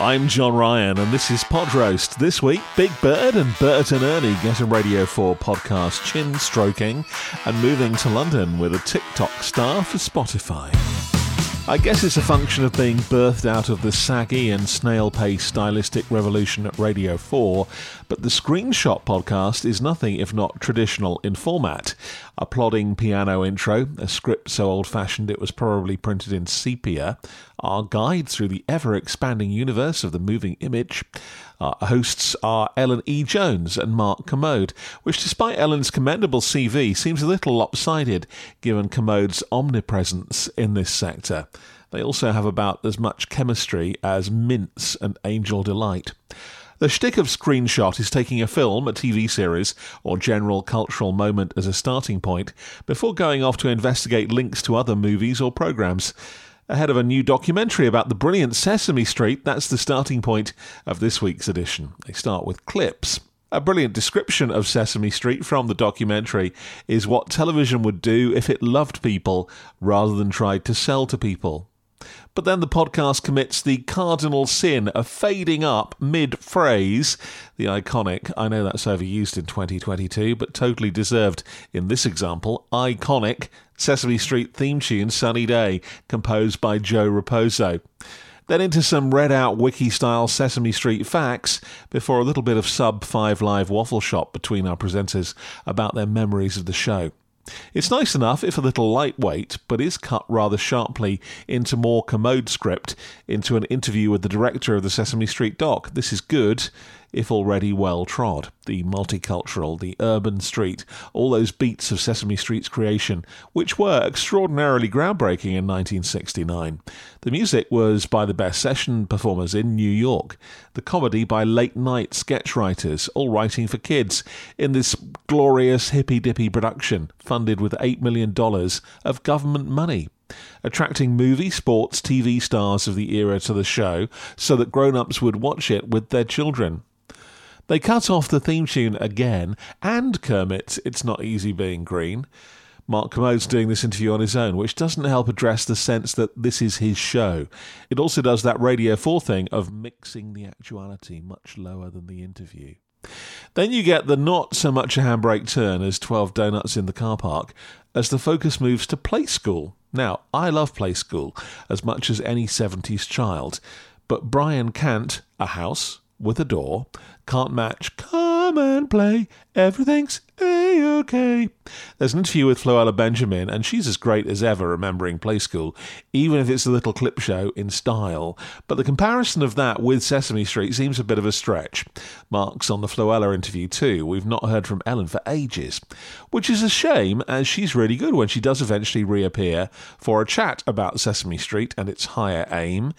I'm John Ryan, and this is Pod Roast. This week, Big Bird and Bert and Ernie get a Radio 4 podcast chin stroking and moving to London with a TikTok star for Spotify. I guess it's a function of being birthed out of the saggy and snail paced stylistic revolution at Radio 4, but the Screenshot podcast is nothing if not traditional in format. A plodding piano intro, a script so old fashioned it was probably printed in sepia, our guide through the ever expanding universe of the moving image. Our hosts are Ellen E. Jones and Mark Kermode, which, despite Ellen's commendable CV, seems a little lopsided given Kermode's omnipresence in this sector. They also have about as much chemistry as Mince and Angel Delight. The shtick of Screenshot is taking a film, a TV series, or general cultural moment as a starting point before going off to investigate links to other movies or programs ahead of a new documentary about the brilliant Sesame Street. That's the starting point of this week's edition. They start with clips. A brilliant description of Sesame Street from the documentary is what television would do if it loved people rather than tried to sell to people. But then the podcast commits the cardinal sin of fading up mid phrase. The iconic, I know that's overused in 2022, but totally deserved in this example, iconic Sesame Street theme tune Sunny Day, composed by Joe Raposo. Then into some read out wiki style Sesame Street facts before a little bit of sub 5 live waffle shop between our presenters about their memories of the show. It's nice enough, if a little lightweight, but is cut rather sharply into more Kermode script, into an interview with the director of the Sesame Street doc. This is good if already well trod. The multicultural, the urban street, all those beats of Sesame Street's creation, which were extraordinarily groundbreaking in 1969. The music was by the best session performers in New York, the comedy by late night sketch writers, all writing for kids, in this glorious hippy dippy production, funded with $8 million of government money attracting movie, sports, TV stars of the era to the show so that grown ups would watch it with their children. They cut off the theme tune again, and Kermit's It's Not Easy Being Green. Mark Kermode's doing this interview on his own, which doesn't help address the sense that this is his show. It also does that Radio 4 thing of mixing the actuality much lower than the interview. Then you get the not so much a handbrake turn as 12 Donuts in the car park as the focus moves to Play School. Now, I love Play School as much as any 70s child, but Brian Cant, a house with a door, can't match. Come and play. Everything's a okay. There's an interview with Floella Benjamin, and she's as great as ever remembering Play School, even if it's a little clip show in style. But the comparison of that with Sesame Street seems a bit of a stretch. Mark's on the Floella interview too. We've not heard from Ellen for ages, which is a shame, as she's really good when she does eventually reappear for a chat about Sesame Street and its higher aim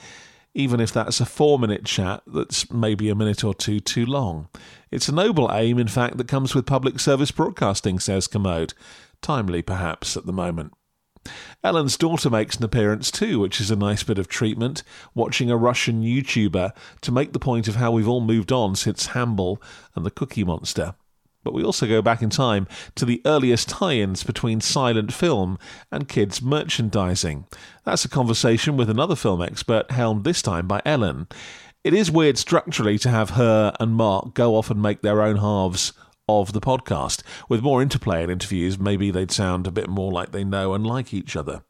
even if that's a four minute chat that's maybe a minute or two too long. It's a noble aim, in fact, that comes with public service broadcasting, says Kermode. Timely, perhaps, at the moment. Ellen's daughter makes an appearance too, which is a nice bit of treatment, watching a Russian YouTuber to make the point of how we've all moved on since Hamble and the Cookie Monster but we also go back in time to the earliest tie ins between silent film and kids' merchandising. That's a conversation with another film expert, helmed this time by Ellen. It is weird structurally to have her and Mark go off and make their own halves of the podcast. With more interplay in interviews, maybe they'd sound a bit more like they know and like each other.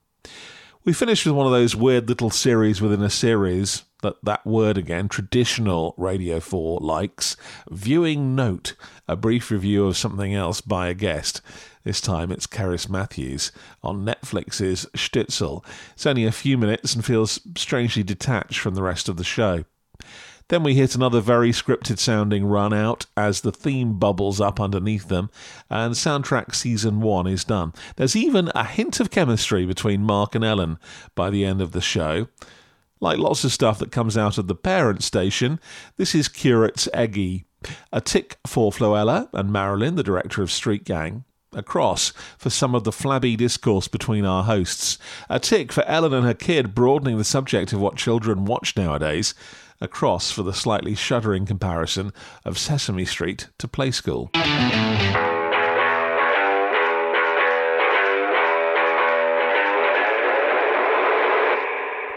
We finished with one of those weird little series within a series that that word again, traditional Radio 4 likes. Viewing note, a brief review of something else by a guest. This time it's Cerys Matthews on Netflix's Shtisel. It's only a few minutes and feels strangely detached from the rest of the show. Then we hit another very scripted sounding run out as the theme bubbles up underneath them, and soundtrack season one is done. There's even a hint of chemistry between Mark and Ellen by the end of the show. Like lots of stuff that comes out of the parent station, this is Curate's Eggy. A tick for Floella and Marilyn, the director of Street Gang. A cross for some of the flabby discourse between our hosts. A tick for Ellen and her kid broadening the subject of what children watch nowadays. A cross for the slightly shuddering comparison of Sesame Street to Play School.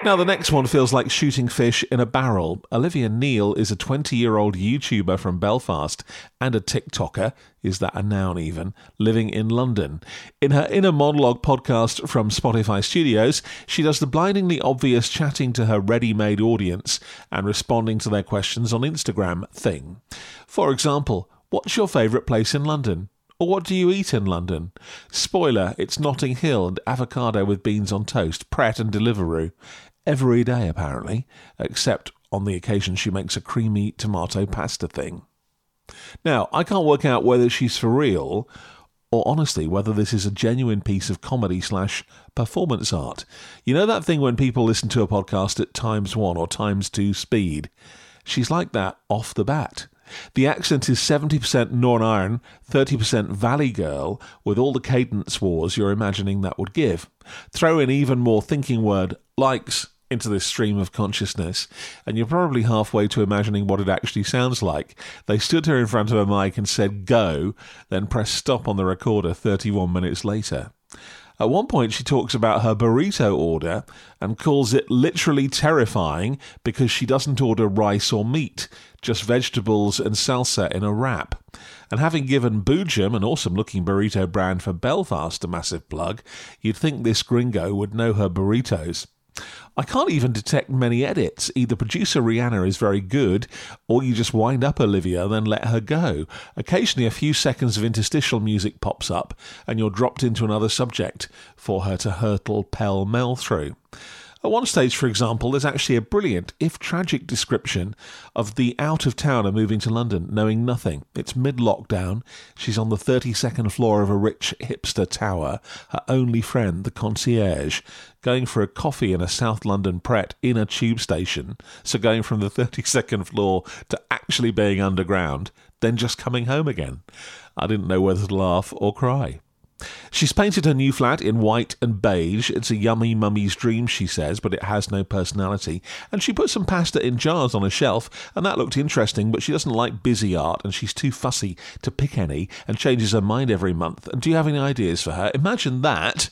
Now, the next one feels like shooting fish in a barrel. Olivia Neill is a 20 year old YouTuber from Belfast and a TikToker, is that a noun even, living in London. In her inner monologue podcast from Spotify Studios, she does the blindingly obvious chatting to her ready made audience and responding to their questions on Instagram thing. For example, what's your favourite place in London? Or what do you eat in London? Spoiler, it's Notting Hill and avocado with beans on toast, Pret and Deliveroo every day, apparently, except on the occasion she makes a creamy tomato pasta thing. Now, I can't work out whether she's for real or honestly whether this is a genuine piece of comedy slash performance art. You know that thing when people listen to a podcast at times one or times two speed? She's like that off the bat. The accent is 70% Northern Ireland, 30% Valley Girl, with all the cadence wars you're imagining that would give. Throw in even more thinking word likes into this stream of consciousness, and you're probably halfway to imagining what it actually sounds like. They stood her in front of a mic and said go, then pressed stop on the recorder 31 minutes later. At one point, she talks about her burrito order and calls it literally terrifying because she doesn't order rice or meat, just vegetables and salsa in a wrap. And having given Boojum, an awesome looking burrito brand for Belfast, a massive plug, you'd think this gringo would know her burritos. I can't even detect many edits. Either producer Rihanna is very good, or you just wind up Olivia, then let her go. Occasionally, a few seconds of interstitial music pops up, and you're dropped into another subject for her to hurtle pell mell through. At one stage, for example, there's actually a brilliant, if tragic, description of the out of towner moving to London, knowing nothing. It's mid lockdown. She's on the 32nd floor of a rich hipster tower. Her only friend, the concierge, going for a coffee in a South London Pret in a tube station. So going from the 32nd floor to actually being underground, then just coming home again. I didn't know whether to laugh or cry. She's painted her new flat in white and beige. It's a yummy mummy's dream, she says, but it has no personality. And she put some pasta in jars on a shelf, and that looked interesting, but she doesn't like busy art, and she's too fussy to pick any, and changes her mind every month. And do you have any ideas for her? Imagine that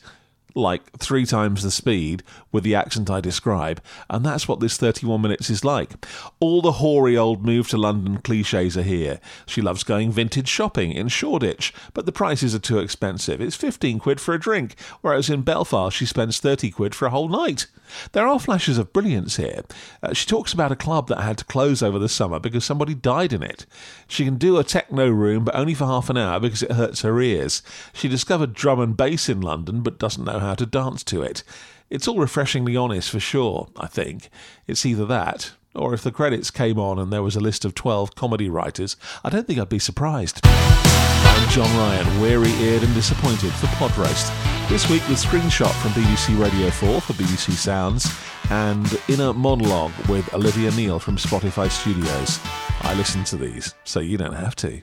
like three times the speed with the accent I describe, and that's what this 31 minutes is like. All the hoary old move to London cliches are here. She loves going vintage shopping in Shoreditch, but the prices are too expensive. It's 15 quid for a drink, whereas in Belfast she spends 30 quid for a whole night. There are flashes of brilliance here. Uh, she talks about a club that had to close over the summer because somebody died in it. She can do a techno room, but only for half an hour because it hurts her ears. She discovered drum and bass in London, but doesn't know how to dance to it. It's all refreshingly honest for sure, I think. It's either that, or if the credits came on and there was a list of 12 comedy writers, I don't think I'd be surprised. I'm John Ryan, weary eared and disappointed for Pod Roast. This week with screenshot from BBC Radio 4 for BBC Sounds and inner monologue with Olivia Neill from Spotify Studios. I listen to these, so you don't have to.